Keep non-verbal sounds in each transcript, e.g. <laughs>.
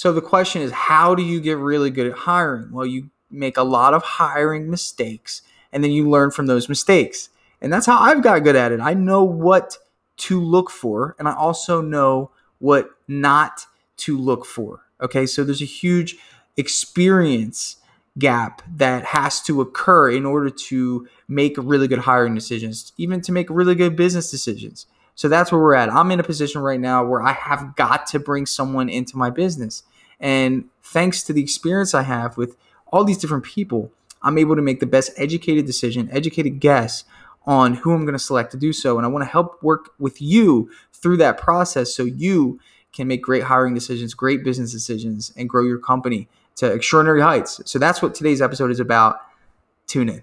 So the question is, how do you get really good at hiring? Well, you make a lot of hiring mistakes and then you learn from those mistakes. And that's how I've got good at it. I know what to look for and I also know what not to look for. Okay, so there's a huge experience gap that has to occur in order to make really good hiring decisions, even to make really good business decisions. So that's where we're at. I'm in a position right now where I have got to bring someone into my business. And thanks to the experience I have with all these different people, I'm able to make the best educated decision, educated guess on who I'm going to select to do so. And I want to help work with you through that process so you can make great hiring decisions, great business decisions, and grow your company to extraordinary heights. So that's what today's episode is about. Tune in.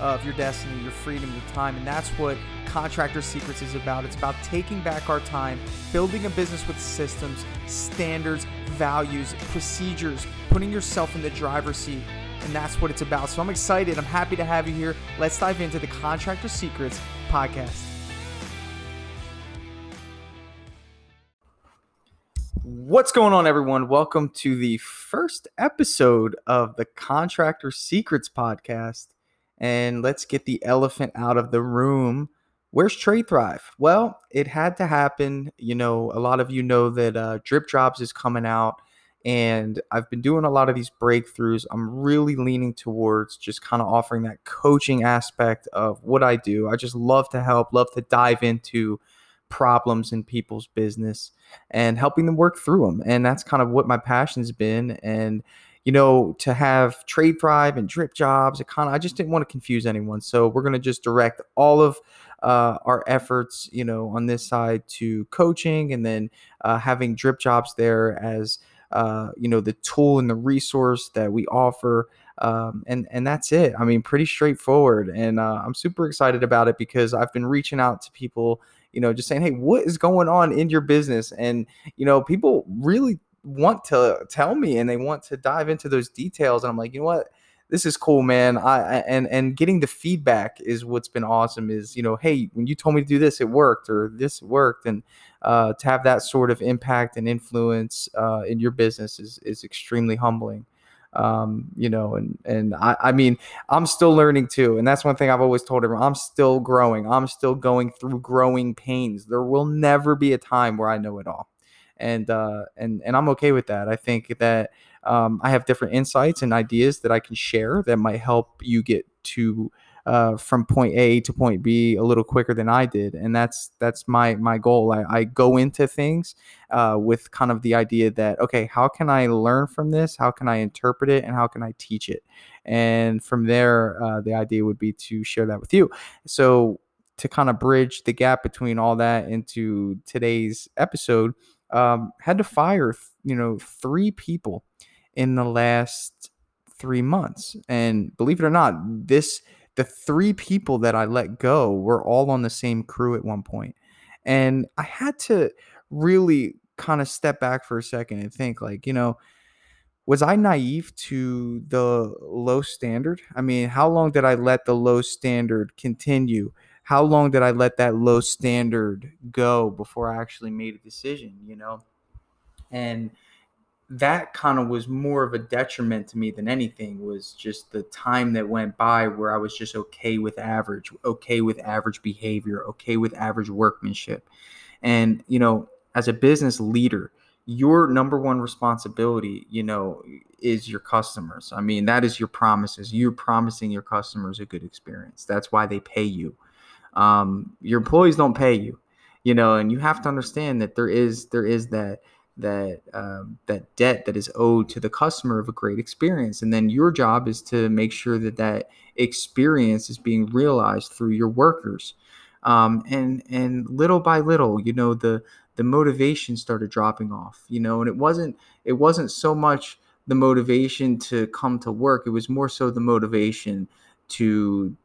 of your destiny, your freedom, your time. And that's what Contractor Secrets is about. It's about taking back our time, building a business with systems, standards, values, procedures, putting yourself in the driver's seat. And that's what it's about. So I'm excited. I'm happy to have you here. Let's dive into the Contractor Secrets podcast. What's going on, everyone? Welcome to the first episode of the Contractor Secrets podcast and let's get the elephant out of the room. Where's Trade Thrive? Well, it had to happen. You know, a lot of you know that uh, Drip Jobs is coming out, and I've been doing a lot of these breakthroughs. I'm really leaning towards just kind of offering that coaching aspect of what I do. I just love to help, love to dive into problems in people's business and helping them work through them. And that's kind of what my passion's been. And you know, to have Trade Thrive and Drip Jobs, it kind of I just didn't want to confuse anyone. So we're gonna just direct all of uh, our efforts, you know, on this side to coaching, and then uh, having Drip Jobs there as uh, you know the tool and the resource that we offer. Um, and and that's it. I mean, pretty straightforward, and uh, I'm super excited about it because I've been reaching out to people, you know, just saying, hey, what is going on in your business? And you know, people really want to tell me and they want to dive into those details and i'm like you know what? This is cool man. I and and getting the feedback is what's been awesome is you know hey when you told me to do this it worked or this worked and uh, to have that sort of impact and influence uh, in your business is is extremely humbling. Um, you know and and I, I mean i'm still learning too and that's one thing i've always told everyone i'm still growing. I'm still going through growing pains. There will never be a time where i know it all and uh, and and I'm okay with that. I think that um, I have different insights and ideas that I can share that might help you get to uh, from point A to point B a little quicker than I did, and that's that's my my goal. I, I go into things uh, with kind of the idea that okay, how can I learn from this? How can I interpret it? And how can I teach it? And from there, uh, the idea would be to share that with you. So to kind of bridge the gap between all that into today's episode um, had to fire, you know, three people in the last three months. And believe it or not, this the three people that I let go were all on the same crew at one point. And I had to really kind of step back for a second and think like, you know, was I naive to the low standard? I mean, how long did I let the low standard continue? How long did I let that low standard go before I actually made a decision, you know? And that kind of was more of a detriment to me than anything was just the time that went by where I was just okay with average, okay with average behavior, okay with average workmanship. And, you know, as a business leader, your number one responsibility, you know, is your customers. I mean, that is your promises. You're promising your customers a good experience. That's why they pay you um, your employees don't pay you you know and you have to understand that there is there is that that um, that debt that is owed to the customer of a great experience. And then your job is to make sure that that experience is being realized through your workers. Um, and and little by little you know the the motivation started dropping off you know and it wasn't it wasn't so much the motivation to come to work. It was more so the motivation to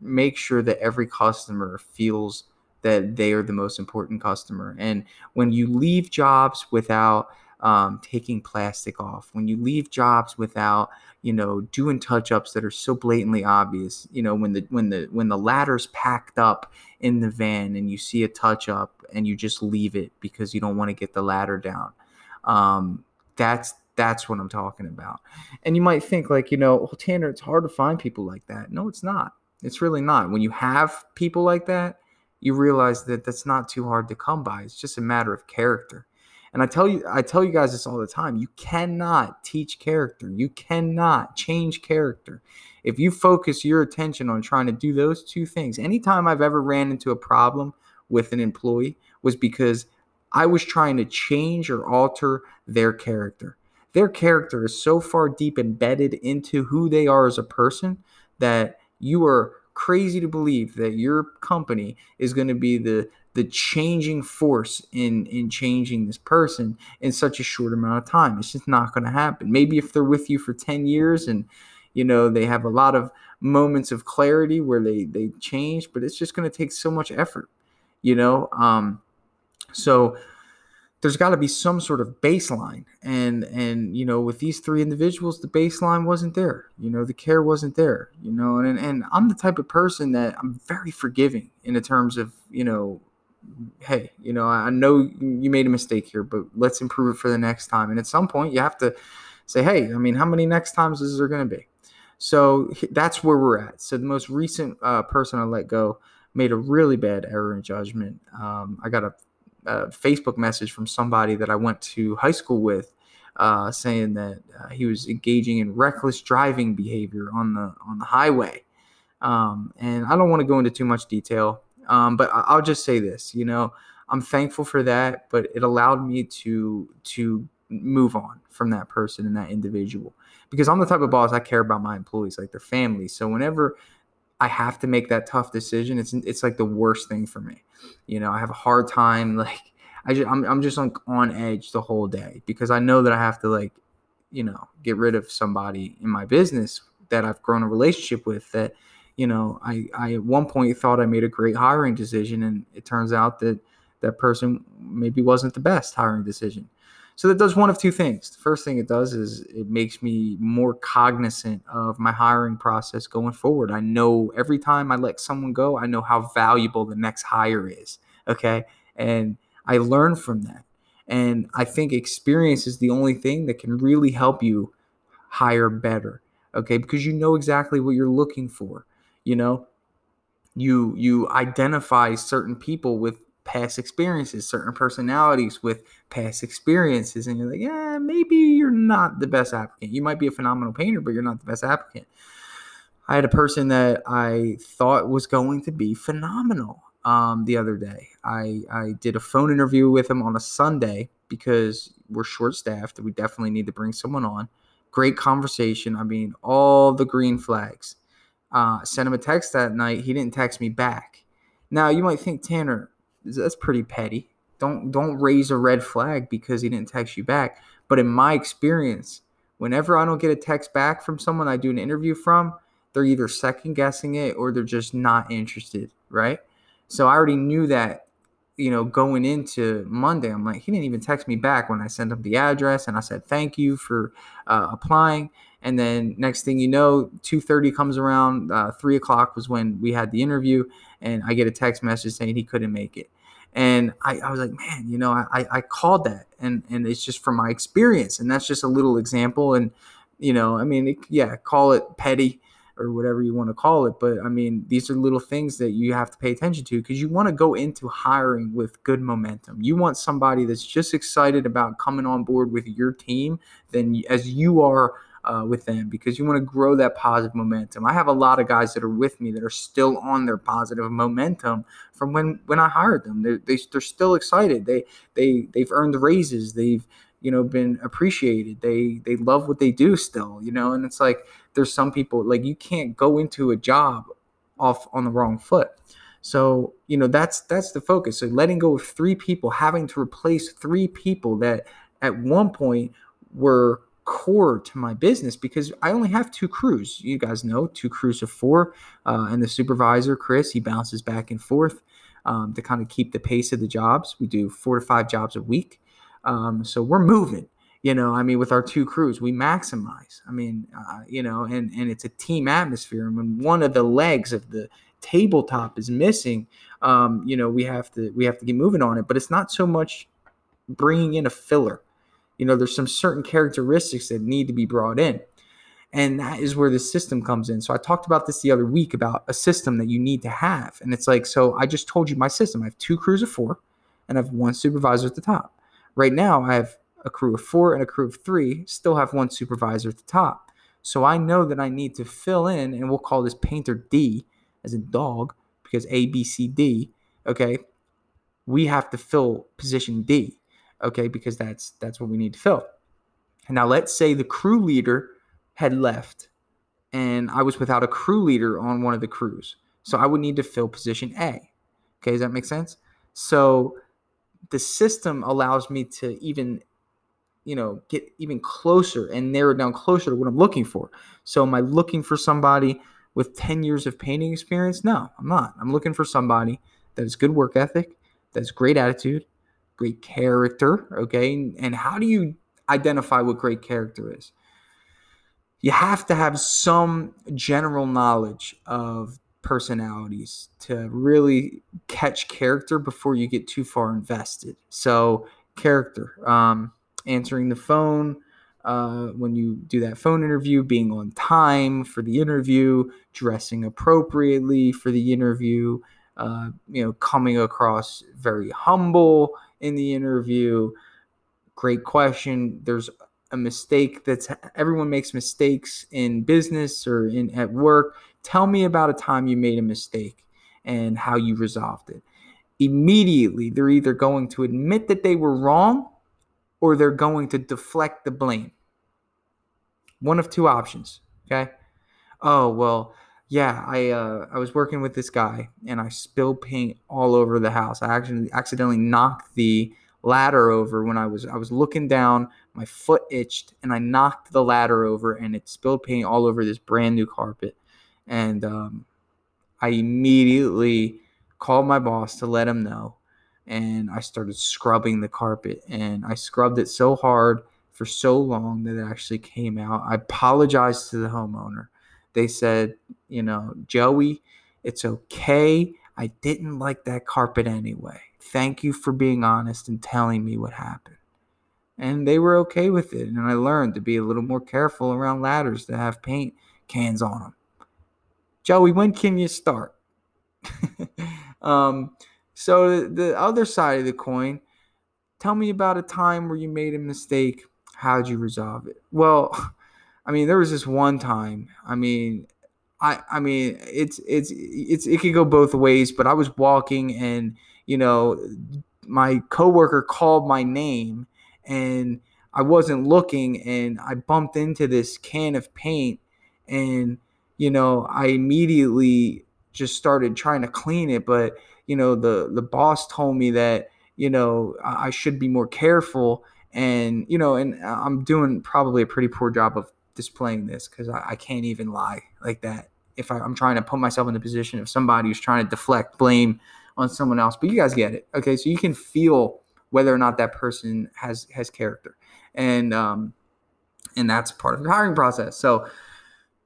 make sure that every customer feels that they are the most important customer. And when you leave jobs without um, taking plastic off, when you leave jobs without, you know, doing touch ups that are so blatantly obvious, you know, when the when the when the ladder's packed up in the van and you see a touch up and you just leave it because you don't want to get the ladder down. Um, that's that's what I'm talking about. And you might think like, you know, well, Tanner, it's hard to find people like that. No, it's not. It's really not. When you have people like that, you realize that that's not too hard to come by. It's just a matter of character. And I tell you, I tell you guys this all the time. You cannot teach character. You cannot change character. If you focus your attention on trying to do those two things, anytime I've ever ran into a problem with an employee was because I was trying to change or alter their character. Their character is so far deep embedded into who they are as a person that you are crazy to believe that your company is going to be the the changing force in in changing this person in such a short amount of time. It's just not going to happen. Maybe if they're with you for 10 years and you know they have a lot of moments of clarity where they they change but it's just going to take so much effort you know? Um so there's got to be some sort of baseline. And and you know with these three individuals the baseline wasn't there you know the care wasn't there you know and and i'm the type of person that i'm very forgiving in the terms of you know hey you know i know you made a mistake here but let's improve it for the next time. And at some point you have to say hey i mean how many next times is there going to be? So that's where we're at. So the most recent uh, person i let go made a really bad error in judgment. Um, i got a a Facebook message from somebody that I went to high school with, uh, saying that uh, he was engaging in reckless driving behavior on the on the highway. Um, and I don't want to go into too much detail, um, but I'll just say this: you know, I'm thankful for that, but it allowed me to to move on from that person and that individual because I'm the type of boss I care about my employees, like their families. So whenever I have to make that tough decision. It's it's like the worst thing for me. You know, I have a hard time <laughs> like I just I'm I'm just like on edge the whole day because I know that I have to like, you know, get rid of somebody in my business that I've grown a relationship with that, you know, I I at one point thought I made a great hiring decision and it turns out that that person maybe wasn't the best hiring decision. So that does one of two things. The first thing it does is it makes me more cognizant of my hiring process going forward. I know every time I let someone go, I know how valuable the next hire is. Okay. And I learn from that. And I think experience is the only thing that can really help you hire better. Okay. Because you know exactly what you're looking for. You know, you you identify certain people with past experiences, certain personalities with past experiences, and you're like, yeah, maybe you're not the best applicant. You might be a phenomenal painter, but you're not the best applicant. I had a person that I thought was going to be phenomenal um, the other day. I, I did a phone interview with him on a Sunday because we're short staffed. We definitely need to bring someone on. Great conversation. I mean, all the green flags. Uh, sent him a text that night. He didn't text me back. Now you might think, Tanner, that's pretty petty. Don't don't raise a red flag because he didn't text you back. But in my experience, whenever I don't get a text back from someone I do an interview from, they're either second guessing it or they're just not interested, right? So I already knew that, you know, going into Monday, I'm like, he didn't even text me back when I sent him the address and I said thank you for uh, applying. And then next thing you know, 2:30 comes around, uh, three o'clock was when we had the interview, and I get a text message saying he couldn't make it. And I, I was like, man, you know, I, I called that, and and it's just from my experience, and that's just a little example. And you know, I mean, it, yeah, call it petty or whatever you want to call it, but I mean, these are little things that you have to pay attention to because you want to go into hiring with good momentum. You want somebody that's just excited about coming on board with your team, then as you are uh, with them because you want to grow that positive momentum. I have a lot of guys that are with me that are still on their positive momentum from when when I hired them. They're, they, they're still excited. They they they've earned raises. They've you know been appreciated. They they love what they do still. You know, and it's like there's some people like you can't go into a job off on the wrong foot. So, you know, that's that's the focus. So letting go of three people, having to replace three people that at one point were core to my business because I only have two crews. You guys know two crews of four, uh, and the supervisor Chris he bounces back and forth. um, to kind of keep the pace of the jobs. We do four to five jobs a week. Um, so we're moving you know i mean with our two crews we maximize. I mean uh, you know and and it's a team atmosphere. And when one of the legs of the tabletop is missing um, you know we have to we have to get moving on it. But it's not so much bringing in a filler. You know there's some certain characteristics that need to be brought in. And that is where the system comes in. So i talked about this the other week about a system that you need to have. And it's like so i just told you my system. I have two crews of four and i have one supervisor at the top right now i have a crew of four and a crew of three still have one supervisor at the top. So I know that I need to fill in, and we'll call this painter D as a dog because A, B, C, D. Okay, we have to fill position D. Okay, because that's that's what we need to fill. Now let's say the crew leader had left, and I was without a crew leader on one of the crews, so I would need to fill position A. Okay, does that make sense? So the system allows me to even you know get even closer and narrow down closer to what i'm looking for. So am i looking for somebody with 10 years of painting experience? No i'm not. I'm looking for somebody that has good work ethic that's great attitude great character okay? And how do you identify what great character is? You have to have some general knowledge of personalities to really catch character before you get too far invested so character um, answering the phone uh, when you do that phone interview, being on time for the interview, dressing appropriately for the interview, uh, you know, coming across very humble in the interview. Great question. There's a mistake that's everyone makes mistakes in business or in at work. Tell me about a time you made a mistake and how you resolved it. Immediately, they're either going to admit that they were wrong or they're going to deflect the blame. One of two options. Okay. Oh, well, yeah, I uh, I was working with this guy and I spilled paint all over the house. I actually accidentally knocked the ladder over when I was I was looking down, my foot itched and I knocked the ladder over and it spilled paint all over this brand new carpet. And um, I immediately called my boss to let him know and I started scrubbing the carpet and I scrubbed it so hard for so long that it actually came out. I apologized to the homeowner. They said, you know, Joey, it's okay. I didn't like that carpet anyway. Thank you for being honest and telling me what happened. And they were okay with it. And I learned to be a little more careful around ladders that have paint cans on them. Joey, when can you start? <laughs> um, so the other side of the coin, tell me about a time where you made a mistake. How'd you resolve it? Well, <laughs> I mean, there was this one time. I mean, I I mean, it's it's it's it could go both ways. But I was walking, and you know, my coworker called my name, and I wasn't looking, and I bumped into this can of paint, and you know, I immediately just started trying to clean it, but you know the the boss told me that you know I should be more careful and you know and I'm doing probably a pretty poor job of displaying this because I, I, can't even lie like that. If I, I'm trying to put myself in the position of somebody who's trying to deflect blame on someone else but you guys get it okay? So you can feel whether or not that person has has character and um and that's part of the hiring process. So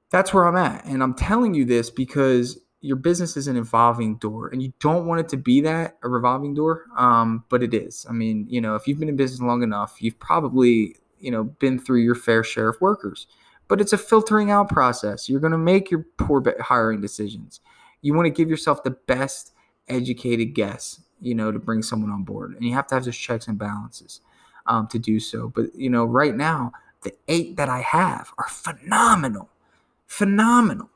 that's where I'm at and I'm telling you this because your business is an evolving door and you don't want it to be that a revolving door um, but it is. I mean you know if you've been in business long enough you've probably you know been through your fair share of workers but it's a filtering out process. You're going to make your poor hiring decisions. You want to give yourself the best educated guess you know to bring someone on board and you have to have those checks and balances um, to do so but you know right now the eight that i have are phenomenal phenomenal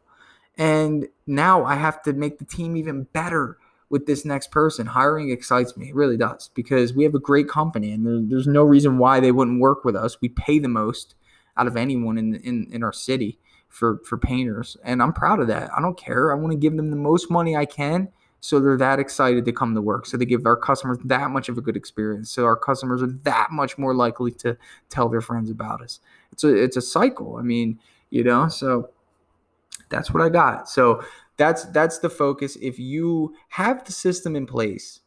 and now I have to make the team even better with this next person. Hiring excites me. It really does because we have a great company and there, there's no reason why they wouldn't work with us. We pay the most out of anyone in, in, in our city for, for painters. And I'm proud of that. I don't care. I want to give them the most money I can so they're that excited to come to work. So they give our customers that much of a good experience. So our customers are that much more likely to tell their friends about us. It's a, it's a cycle. I mean, you know, so that's what I got. So that's that's the focus. If you have the system in place,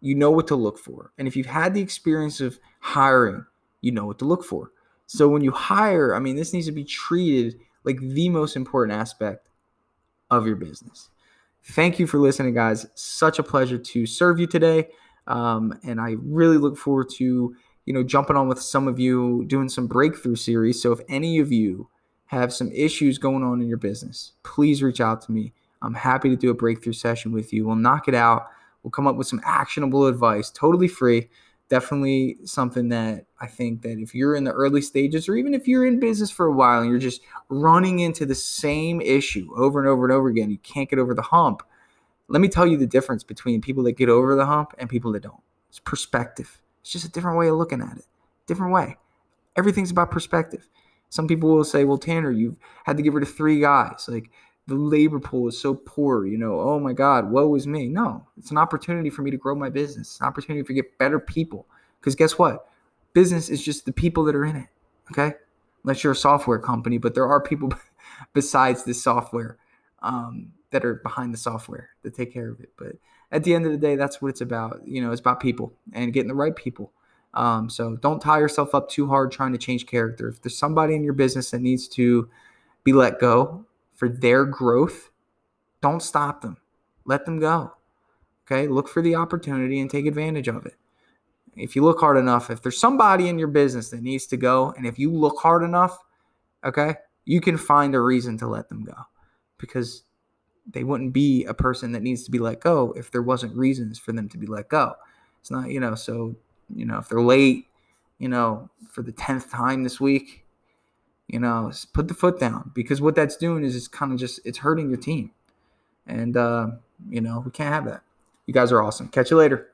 you know what to look for. And if you've had the experience of hiring, you know what to look for. So when you hire, I mean, this needs to be treated like the most important aspect of your business. Thank you for listening, guys. Such a pleasure to serve you today. Um, and I really look forward to, you know, jumping on with some of you, doing some breakthrough series. So if any of you have some issues going on in your business, please reach out to me. I'm happy to do a breakthrough session with you. We'll knock it out. We'll come up with some actionable advice, totally free. Definitely something that I think that if you're in the early stages, or even if you're in business for a while and you're just running into the same issue over and over and over again, you can't get over the hump. Let me tell you the difference between people that get over the hump and people that don't. It's perspective. It's just a different way of looking at it. Different way. Everything's about perspective. Some people will say, well, Tanner, you've had to give rid of three guys. Like the labor pool is so poor, you know, oh my God, woe is me. No, it's an opportunity for me to grow my business, it's an opportunity to get better people. Because guess what? Business is just the people that are in it. Okay. Unless you're a software company, but there are people <laughs> besides this software um, that are behind the software that take care of it. But at the end of the day, that's what it's about. You know, it's about people and getting the right people. Um, so don't tie yourself up too hard trying to change character. If there's somebody in your business that needs to be let go for their growth, don't stop them. Let them go. Okay. Look for the opportunity and take advantage of it. If you look hard enough, if there's somebody in your business that needs to go, and if you look hard enough, okay, you can find a reason to let them go because they wouldn't be a person that needs to be let go if there wasn't reasons for them to be let go. It's not, you know, so you know, if they're late, you know, for the 10th time this week, you know, put the foot down because what that's doing is it's kind of just, it's hurting your team. And, uh, you know, we can't have that. You guys are awesome. Catch you later.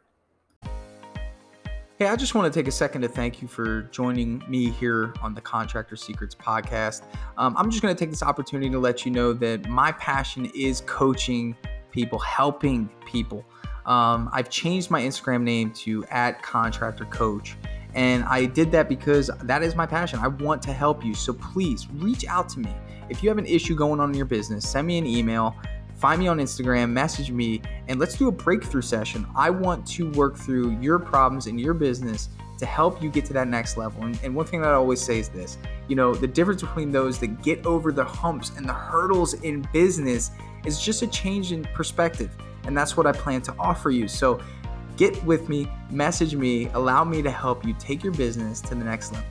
Hey, I just want to take a second to thank you for joining me here on the Contractor Secrets podcast. Um, I'm just going to take this opportunity to let you know that my passion is coaching people, helping people. Um, I've changed my Instagram name to at contractor coach. And I did that because that is my passion. I want to help you. So please reach out to me. If you have an issue going on in your business, send me an email, find me on Instagram, message me, and let's do a breakthrough session. I want to work through your problems in your business to help you get to that next level. And, and, one thing that I always say is this you know, the difference between those that get over the humps and the hurdles in business is just a change in perspective. And that's what I plan to offer you. So get with me, message me, allow me to help you take your business to the next level.